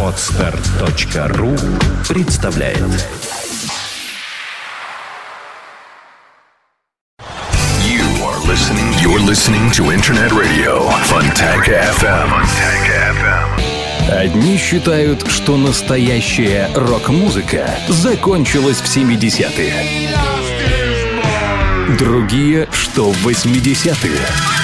Отстар.ру представляет You are listening. You're listening to Internet Radio Fontanka FM. FM. Одни считают, что настоящая рок-музыка закончилась в 70-е. Другие, что в 80-е.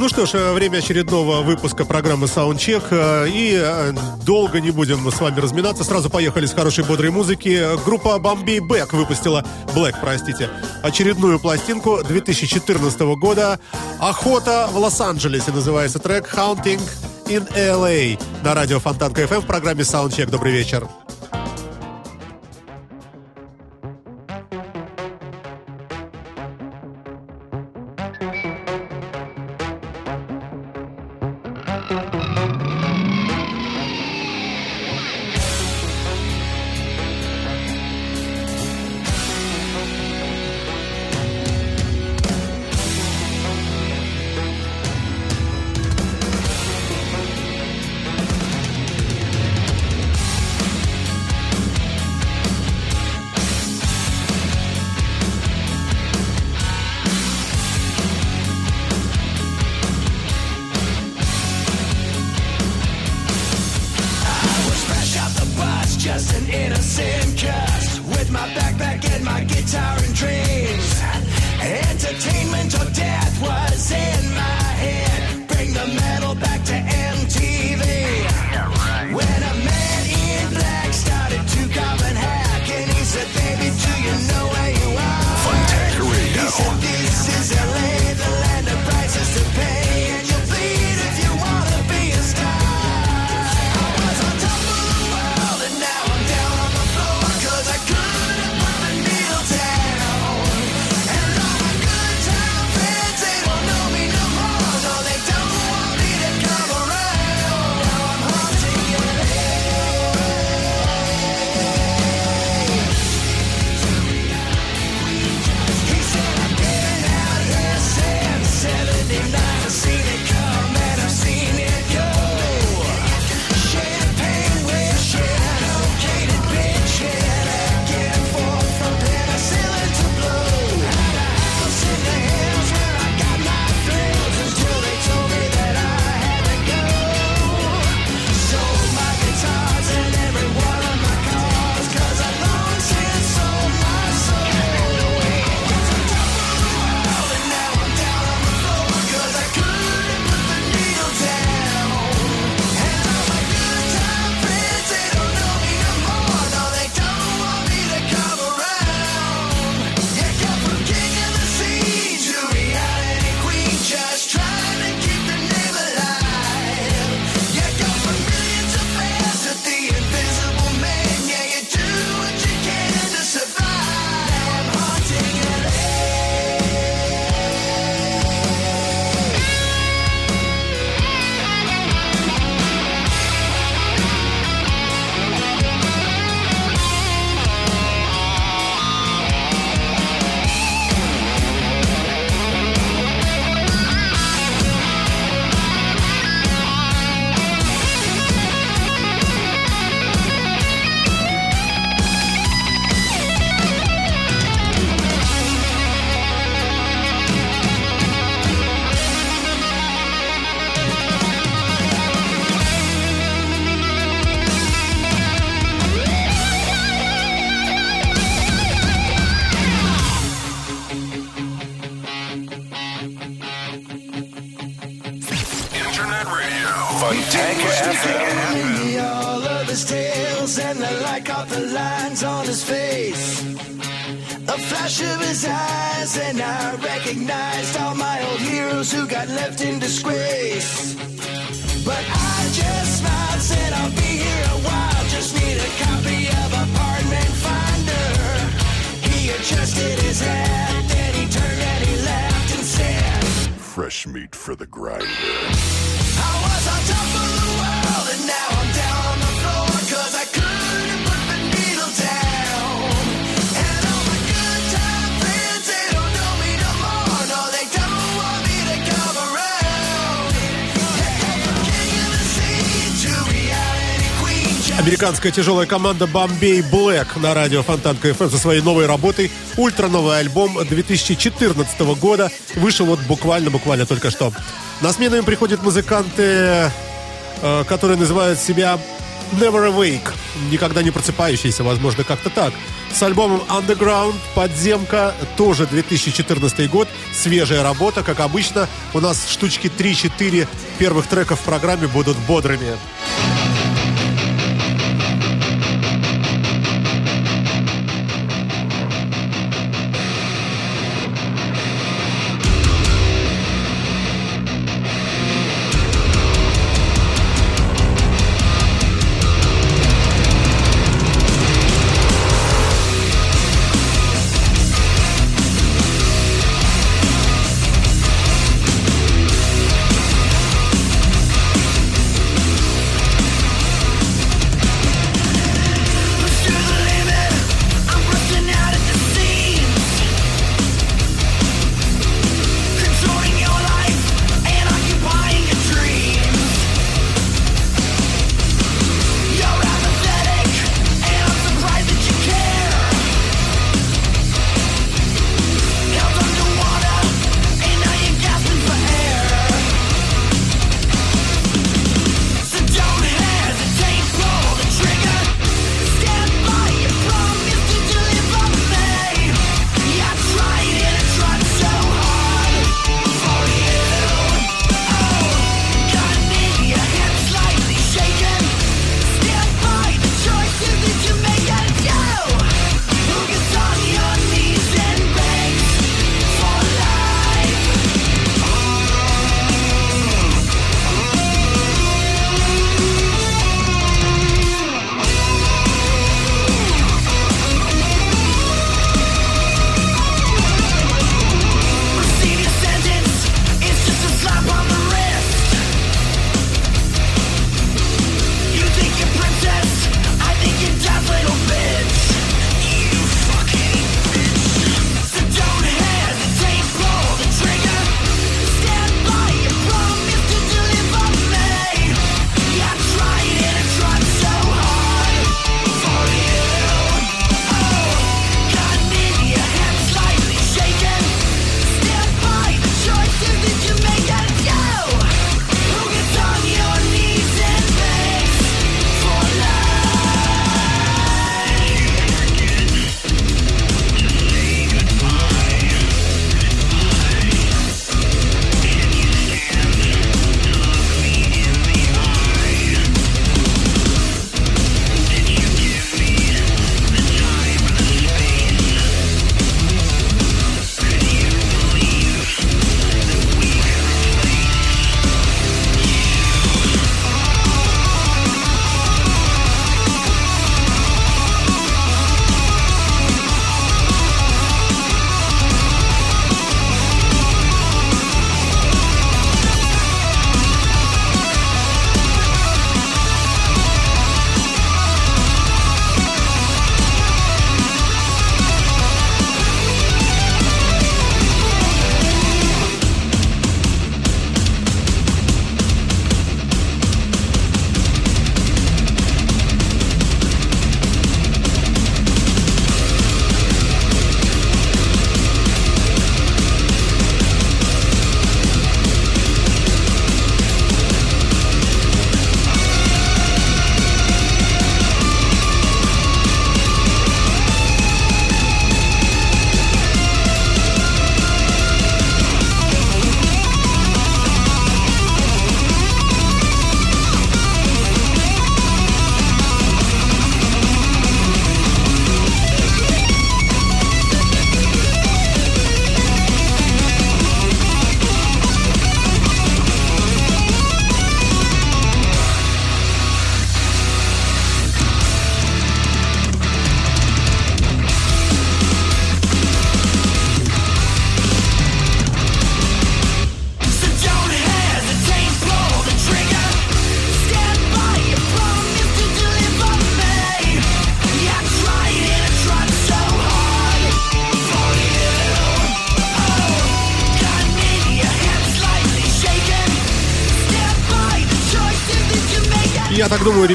Ну что ж, э, время очередного выпуска программы Soundcheck. э, И э, долго не будем с вами разминаться. Сразу поехали с хорошей бодрой музыки. Группа Bombay Black выпустила Black, простите, очередную пластинку 2014 года. Охота в Лос-Анджелесе называется трек Haunting in LA на радио Фонтанка FM в программе Soundcheck. Добрый вечер. flash of his eyes, and I recognized all my old heroes who got left in disgrace. But I just smiled, said I'll be here a while, just need a copy of Apartment Finder. He adjusted his hat, then he turned and he laughed and said, Fresh meat for the grinder. I was on top of the world. Американская тяжелая команда Bombay Black на радио Фонтанка FM со своей новой работой. Ультра новый альбом 2014 года. Вышел вот буквально-буквально только что. На смену им приходят музыканты, э, которые называют себя Never Awake. Никогда не просыпающиеся, возможно, как-то так. С альбомом Underground, Подземка, тоже 2014 год. Свежая работа, как обычно. У нас штучки 3-4 первых треков в программе будут бодрыми.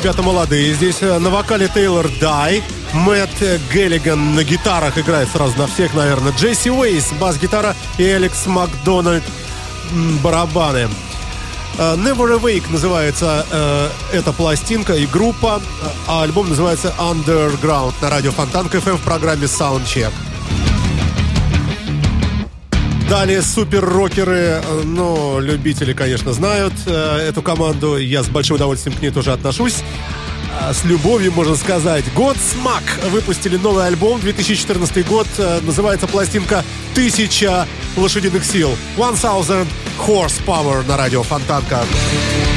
Ребята молодые. Здесь э, на вокале Тейлор Дай, Мэтт Геллиган на гитарах играет сразу на всех, наверное. Джесси Уэйс, бас-гитара и Алекс Макдональд барабаны. Э, Never Awake называется э, эта пластинка и группа, э, а альбом называется Underground на радио Фонтанка FM в программе Soundcheck. Далее супер-рокеры, э, ну, любители, конечно, знают э, эту команду. Я с большим удовольствием к ней тоже отношусь. А, С любовью, можно сказать. Godsmack выпустили новый альбом, 2014 год. Э, Называется пластинка «Тысяча лошадиных сил». One Thousand Horsepower на радио Фонтанка. You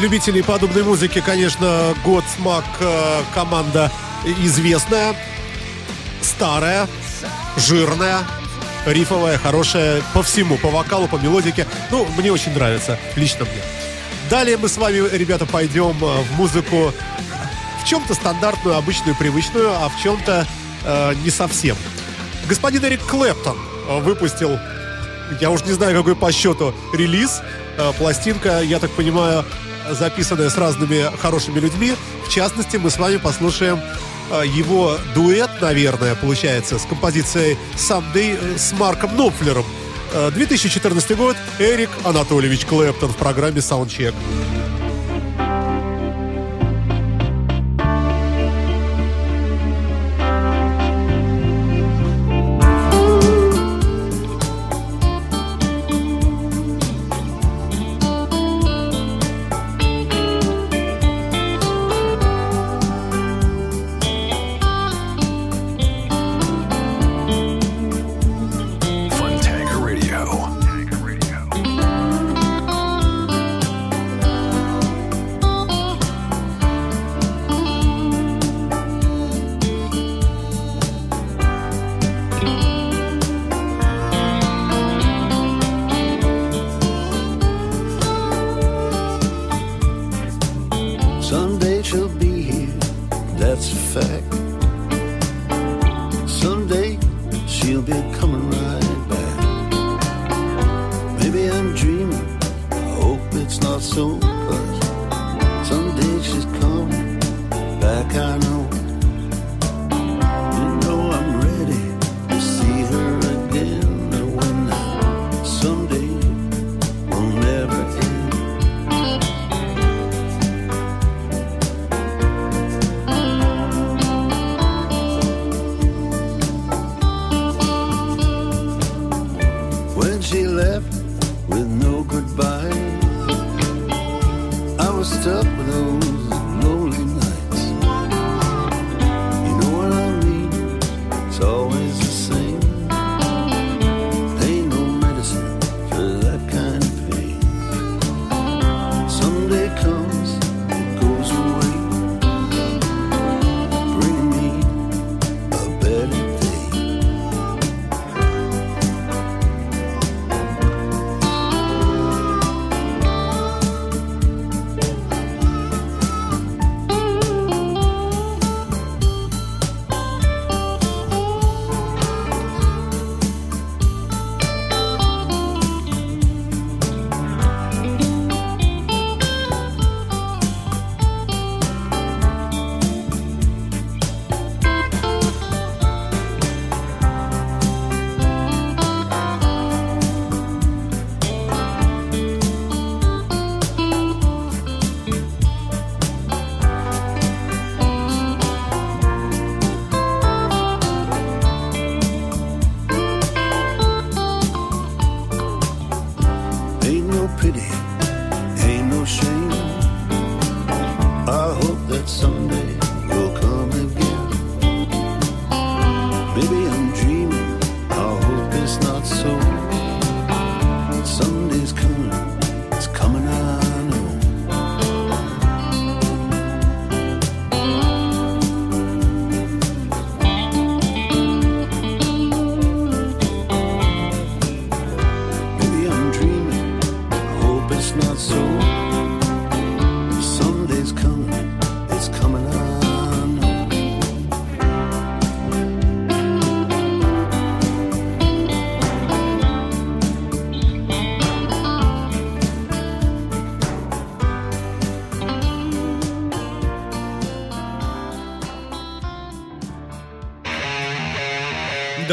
любителей подобной музыки, конечно, Godsmack э, команда известная, старая, жирная, рифовая, хорошая по всему, по вокалу, по мелодике. Ну, мне очень нравится, лично мне. Далее мы с вами, ребята, пойдем э, в музыку в чем-то стандартную, обычную, привычную, а в чем-то э, не совсем. Господин Эрик Клэптон выпустил, я уж не знаю, какой по счету релиз, э, пластинка, я так понимаю, записанная с разными хорошими людьми. В частности, мы с вами послушаем э, его дуэт, наверное, получается, с композицией «Someday» э, с Марком Нопфлером. Э, 2014 год, Эрик Анатольевич Клэптон в программе Soundcheck.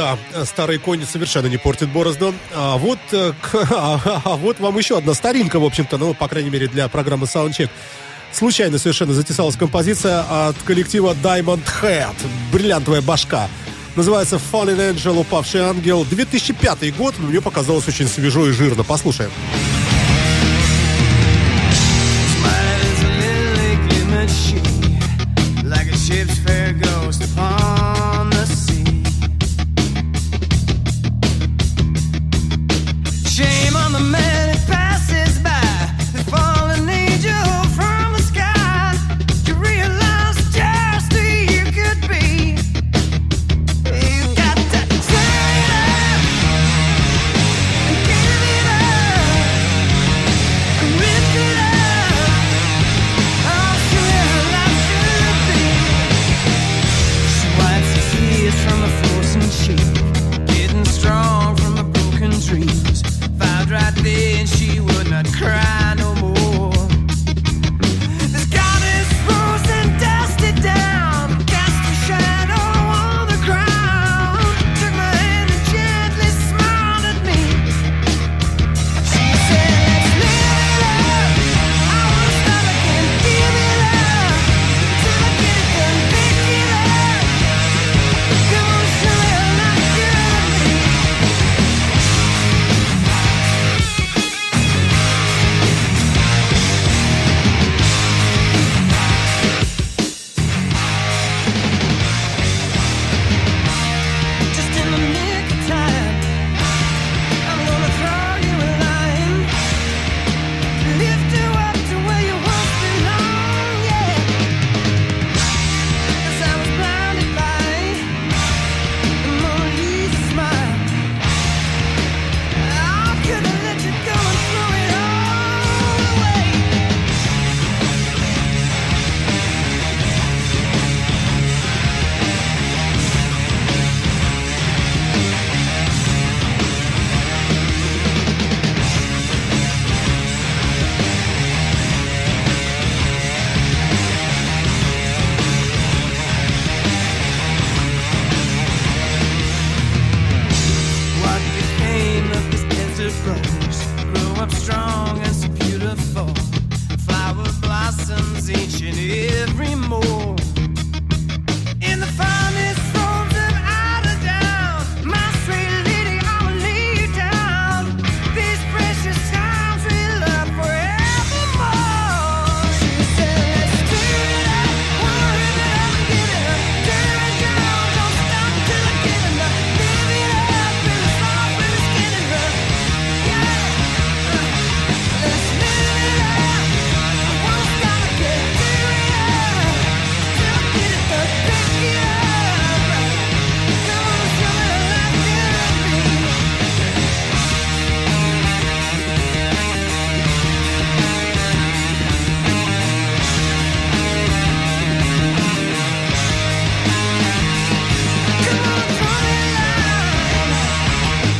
Э, да, старый конь совершенно не портит борозду. А вот, э, а, а вот вам еще одна старинка, в общем-то, ну, по крайней мере, для программы Soundcheck. Случайно совершенно затесалась композиция от коллектива Diamond Head. Бриллиантовая башка. Называется Fallen Angel, упавший ангел. 2005 год, но мне показалось очень свежо и жирно. Послушаем. Послушаем.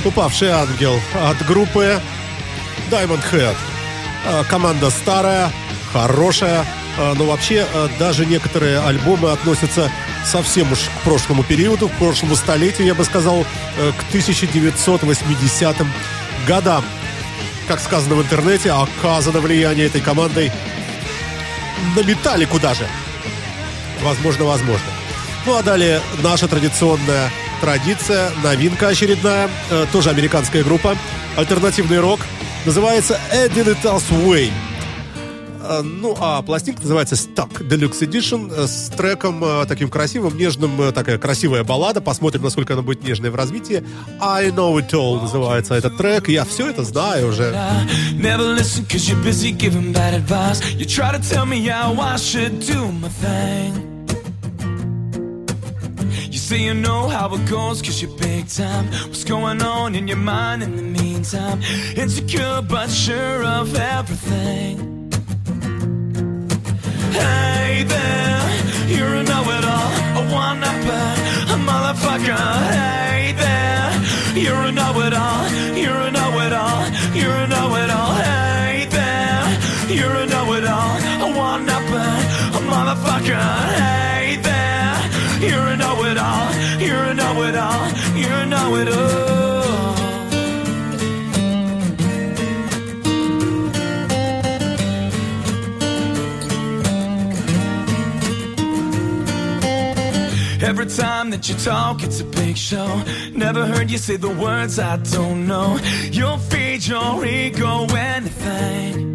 «Упавший ангел» от группы Diamond Head. А, команда старая, хорошая, а, но вообще а, даже некоторые альбомы относятся совсем уж к прошлому периоду, к прошлому столетию, я бы сказал, э, к 1980 годам. Как сказано в интернете, оказано влияние этой командой на металлику даже. Возможно, возможно. Ну а далее наша традиционная традиция, новинка очередная, э, тоже американская группа, альтернативный рок, называется «A Digital's Way». Э, ну, а пластинка называется «Stuck Deluxe Edition» э, с треком э, таким красивым, нежным, э, такая красивая баллада. Посмотрим, насколько она будет нежной в развитии. «I Know It All» называется этот трек. Я все это знаю уже. Never Say you know how it goes cause you're big time. What's going on in your mind in the meantime? Insecure but sure of everything. Hey there, you're a know-it-all, a one-upper, a motherfucker. Hey there, you're a know-it-all, you're a know-it-all, you're a know-it-all. Hey there, you're a know-it-all, a one-upper, a motherfucker. Hey a know-it-all, you're know-it-all. Every time that you talk, it's a big show. Never heard you say the words I don't know. You'll feed your ego anything.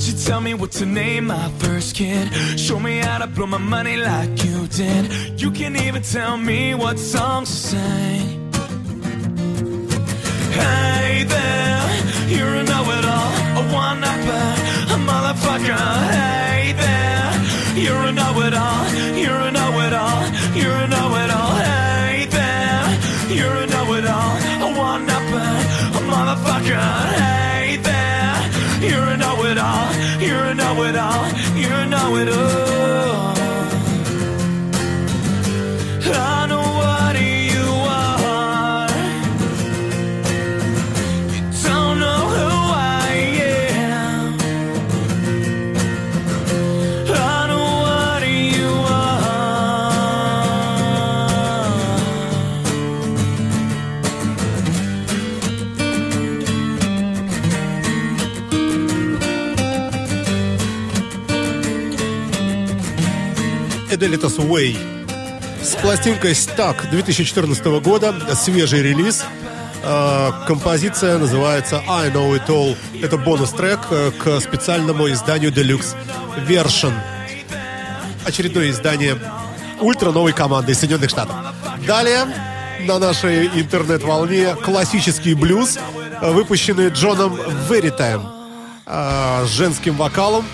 Why don't you tell me what to name my first kid? Show me how to blow my money like you did. You can even tell me what songs to sing. Hey there, you're a know-it-all, a one-upper, a motherfucker. Hey there, you're a know-it-all, you're a know-it-all, you're a know-it-all. Hey there, you're a know-it-all, a one-upper, a motherfucker. Hey know it all, you know it all. Edelitas Way с пластинкой Stuck 2014 года, свежий релиз. Э, Композиция называется I Know It All. Это бонус-трек э, к специальному изданию Deluxe Version. Очередное издание ультра новой команды из Соединенных Штатов. Далее на нашей интернет-волне классический блюз, э, выпущенный Джоном Веритаем э, с женским вокалом.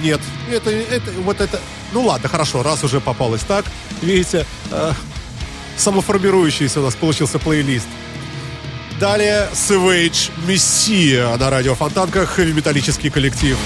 Нет, это, это, вот это... Ну ладно, хорошо, раз уже попалось так. Видите, э, самоформирующийся у нас получился плейлист. Далее Savage Messiah на радио Фонтанках, металлический коллектив.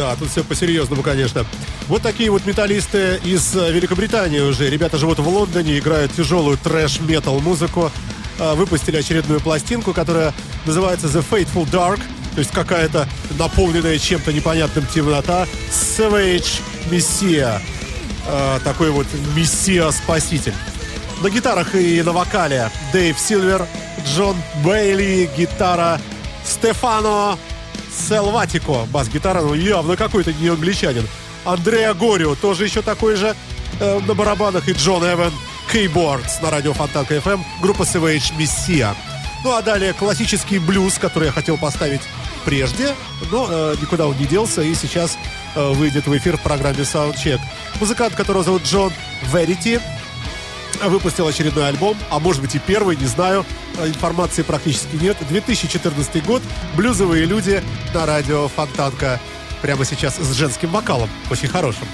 Да, тут все по-серьезному, конечно. Вот такие вот металлисты из э, Великобритании уже. Ребята живут в Лондоне, играют тяжелую трэш-метал музыку. Э, Выпустили очередную пластинку, которая называется The Fateful Dark. То есть какая-то наполненная чем-то непонятным темнота. Savage Messiah. Э, Такой вот Мессия-спаситель. На гитарах и на вокале Дэйв Силвер, Джон Бейли, гитара Стефано Селватико, бас-гитара, ну явно какой-то не англичанин. Андреа Горио, тоже еще такой же э, на барабанах, и Джон Эван Кейбордс на радио Фонтанка FM, группа Savage Messiah. Ну а далее классический блюз, который я хотел поставить прежде, но э, никуда он не делся, и сейчас э, выйдет в эфир в программе Soundcheck. Музыкант, которого зовут Джон Верити, выпустил очередной альбом, а может быть и первый, не знаю, Э, информации практически нет. 2014 год, блюзовые люди на радио Фонтанка. Прямо сейчас с женским вокалом, очень хорошим.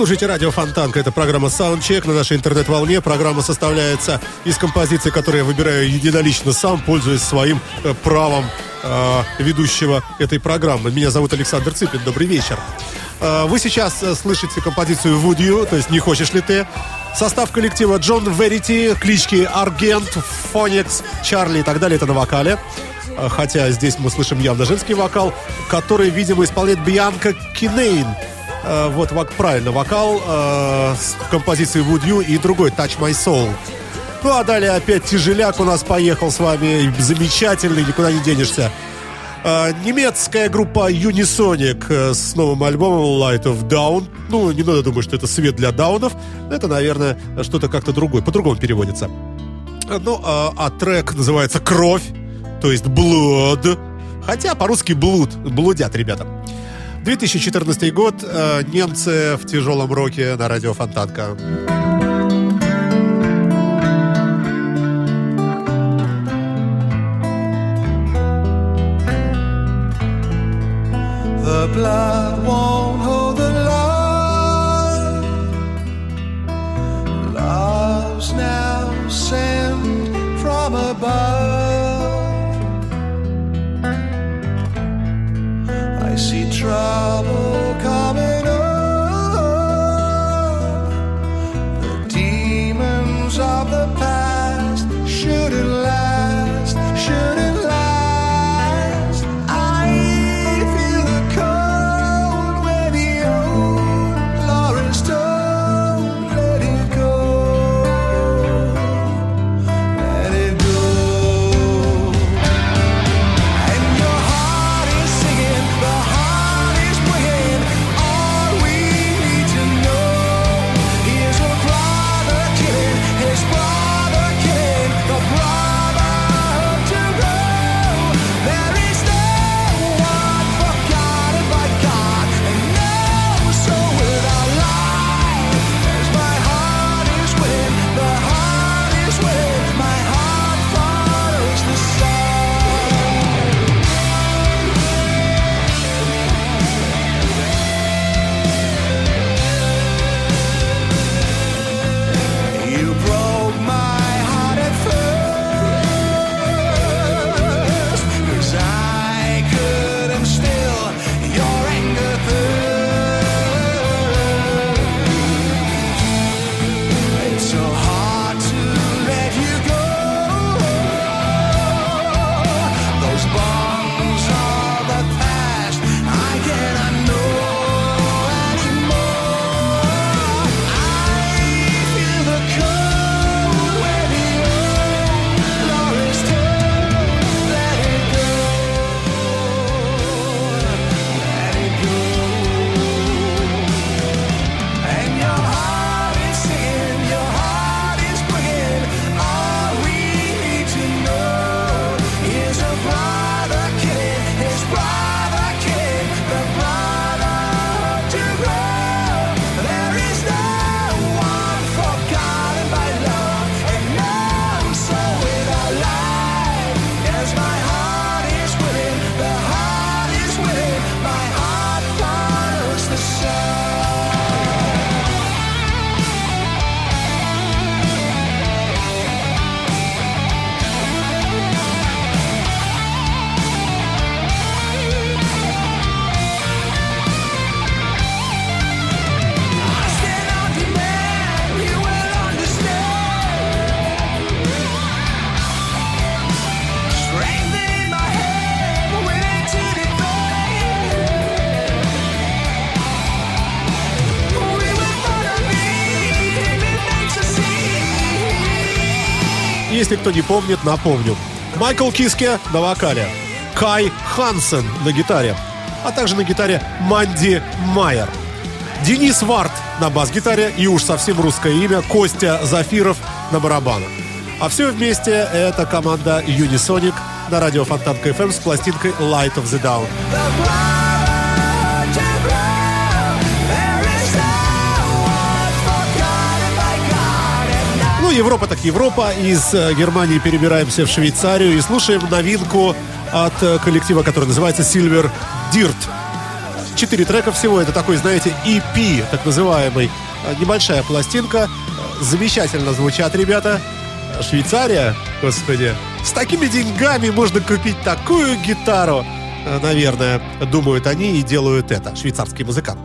Слушаете радио Фонтанка. Это программа Soundcheck на нашей интернет-волне. Программа составляется из композиций, которые я выбираю единолично сам, пользуясь своим э, правом э, ведущего этой программы. Меня зовут Александр Цыпин. Добрый вечер. Э, вы сейчас э, слышите композицию Would You, то есть «Не хочешь ли ты?». Состав коллектива Джон Верити, клички Аргент, Фоникс, Чарли и так далее. Это на вокале. Э, Хотя здесь мы слышим явно женский вокал, который, видимо, исполняет Бианка Кинейн. Э, Вот вок- правильно, вокал э, с композицией Would You и другой Touch My Soul. Ну а далее опять тяжеляк у нас поехал с вами, замечательный, никуда не денешься. Э, немецкая группа Unisonic э, с новым альбомом Light of Down. Ну, не надо думать, что это свет для даунов. Это, наверное, что-то как-то другое, по-другому переводится. Ну, а, а трек называется «Кровь», то есть «Blood». Хотя по-русски «блуд», блудят ребята. 2014 год, э, немцы в тяжелом роке на радио Фонтанка. Если кто не помнит, напомню. Майкл Киске на вокале, Кай Хансен на гитаре, а также на гитаре Манди Майер. Денис Варт на бас-гитаре и уж совсем русское имя Костя Зафиров на барабанах. А все вместе это команда Unisonic на радио Фонтанка FM с пластинкой Light of the Down. Ну, Европа так Европа. Из э, Германии перебираемся в Швейцарию и слушаем новинку от э, коллектива, который называется Silver Dirt. Четыре трека всего. Это такой, знаете, EP, так называемый. Э, Небольшая пластинка. Замечательно звучат ребята. Швейцария, господи. С такими деньгами можно купить такую гитару. Наверное, думают они и делают это. Швейцарский музыкант.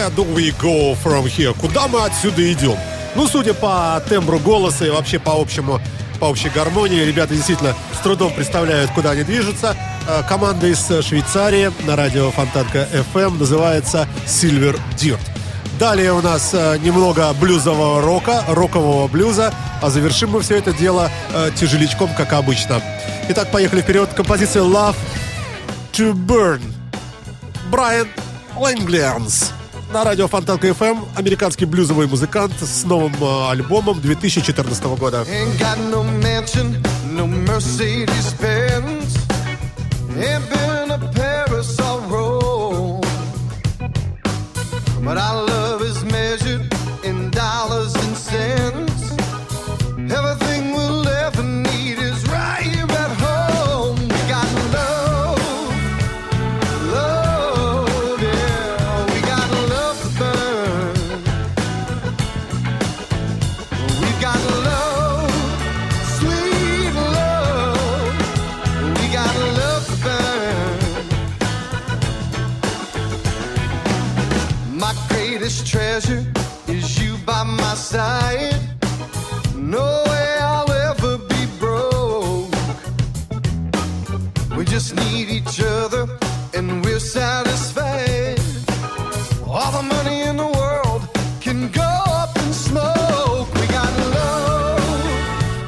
Where do we go from here? Куда мы отсюда идем? Ну, судя по тембру голоса и вообще по общему, по общей гармонии, ребята действительно с трудом представляют, куда они движутся. Э, Команда из Швейцарии на радио Фонтанка FM называется Silver Dirt. Далее у нас э, немного блюзового рока, рокового блюза, а завершим мы все это дело э, тяжелячком, как обычно. Итак, поехали вперед. Композиция Love to Burn. Брайан Лэнглианс. На радио Фонтанка FM американский блюзовый музыкант с новым э, альбомом 2014 года.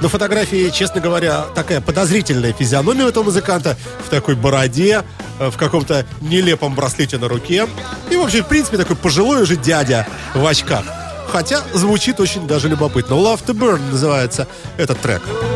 На фотографии, честно говоря, такая подозрительная физиономия этого музыканта в такой бороде, э, в каком-то нелепом браслете на руке. И, в общем, в принципе, такой пожилой уже дядя в очках. Хотя звучит очень даже любопытно. Love to Burn называется этот трек. Love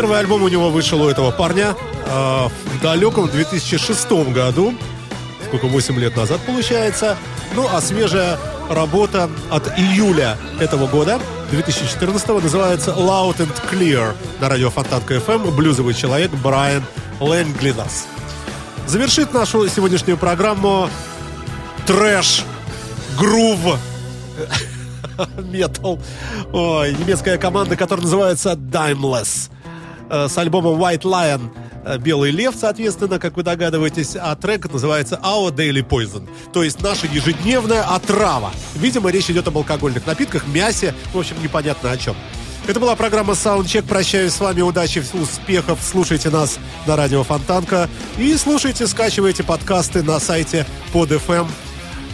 Первый альбом у него вышел у этого парня э, в далеком 2006 году. Сколько, 8 лет назад получается. Ну, а свежая работа от июля этого года, 2014 называется Loud and Clear на радио Фонтанка FM блюзовый человек Брайан Лэнглинас. Завершит нашу сегодняшнюю программу трэш, грув, метал. Ой, немецкая команда, которая называется Dimeless. Э, С альбомом White Lion э, Белый лев, соответственно, как вы догадываетесь, а трек называется Our Daily Poison, то есть наша ежедневная отрава. Видимо, речь идет об алкогольных напитках, мясе, в общем, непонятно о чем. Это была программа Soundcheck. Прощаюсь с вами. Удачи, успехов. Слушайте нас на радио Фонтанка. И слушайте, скачивайте подкасты на сайте под FM.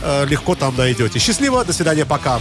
Э, Легко там найдете. Счастливо. До свидания. Пока.